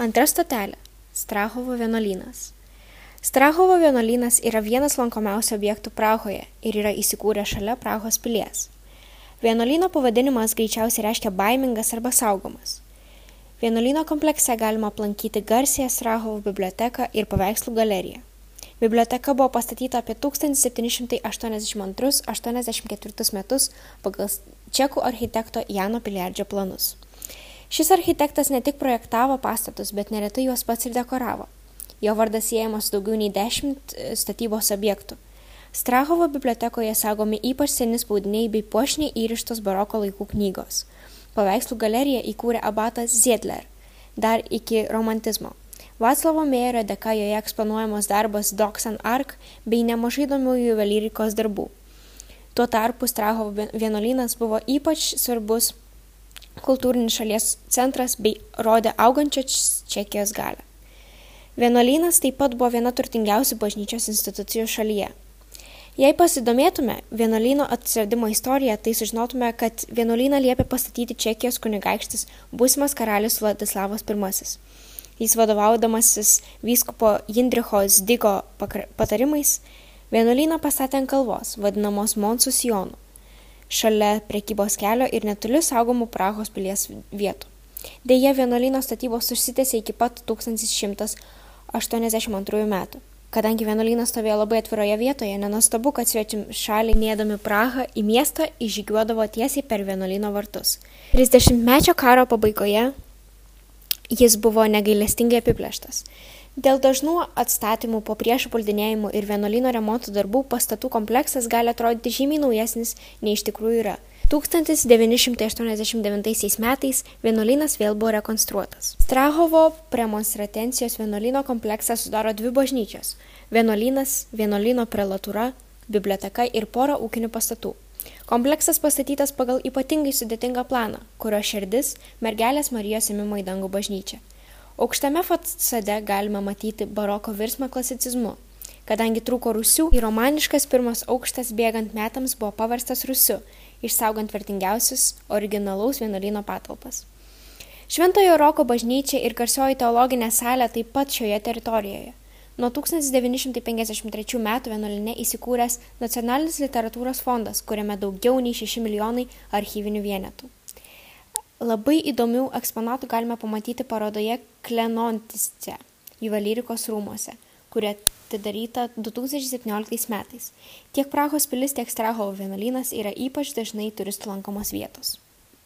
Antra stotelė - Strahovo vienuolynas. Strahovo vienuolynas yra vienas lankomiausių objektų Prahoje ir yra įsikūręs šalia Prahos pilies. Vienuolyno pavadinimas greičiausiai reiškia baimingas arba saugomas. Vienuolyno komplekse galima aplankyti garsėją Strahovo biblioteką ir paveikslų galeriją. Biblioteka buvo pastatyta apie 1782-84 metus pagal čekų architekto Jano Piliardžio planus. Šis architektas ne tik projektavo pastatus, bet neretai juos pats ir dekoravo. Jo vardas siejamas daugiau nei dešimt e, statybos objektų. Strahovo bibliotekoje saugomi ypač seni spaudiniai bei puošniai įrištos baroko laikų knygos. Paveikslų galeriją įkūrė abatas Ziedler, dar iki romantizmo. Vaclavo Mėjerio dėka joje eksponuojamas darbas Docs and Ark bei nemažai įdomių juvelyrikos darbų. Tuo tarpu Strahovo vienuolynas buvo ypač svarbus kultūrinis šalies centras bei rodė augančią Čekijos galę. Vienuolynas taip pat buvo viena turtingiausių bažnyčios institucijų šalyje. Jei pasidomėtume vienuolyno atsiradimo istoriją, tai sužinotume, kad vienuolyną liepė pastatyti Čekijos kunigaikštis būsimas karalius Vladislavas I. Jis vadovaudamasis vyskupo Jindricho Zdigo patarimais vienuolyną pastatė ant kalvos, vadinamos Monsu Sijonu šalia prekybos kelio ir netoli saugomų Prahos pilies vietų. Deja, vienuolyno statybos užsitęsė iki pat 1182 metų. Kadangi vienuolynas stovėjo labai atviroje vietoje, nenustabu, kad svečiam šaliai nėdami Prahą į miestą įžygiuodavo tiesiai per vienuolyno vartus. 30-mečio karo pabaigoje jis buvo negailestingai apiplėštas. Dėl dažnų atstatymų po priešų puldinėjimų ir vienuolino remonto darbų pastatų kompleksas gali atrodyti žymiai naujesnis nei iš tikrųjų yra. 1989 metais vienuolynas vėl buvo rekonstruotas. Strahovo premonstratencijos vienuolino kompleksą sudaro dvi bažnyčios - vienuolynas, vienuolino prelatūra, biblioteka ir pora ūkinių pastatų. Kompleksas pastatytas pagal ypatingai sudėtingą planą, kurio širdis - mergelės Marijos įmimo į dangų bažnyčią. Aukštame fasade galima matyti baroko virsmą klasicizmu. Kadangi trūko rusių, į romaniškas pirmas aukštas bėgant metams buvo paverstas rusiu, išsaugant vertingiausius originalaus vienuolyno patalpas. Šventojo Roko bažnyčia ir garsioji teologinė salė taip pat šioje teritorijoje. Nuo 1953 metų vienuolinė įsikūręs Nacionalinis literatūros fondas, kuriame daugiau nei 6 milijonai archyvinių vienetų. Labai įdomių eksponatų galime pamatyti parodoje Klenontiste, juvelyrikos rūmose, kuri atidaryta 2017 metais. Tiek Prahos pilis, tiek Strahovo vienuolynas yra ypač dažnai turistų lankomos vietos.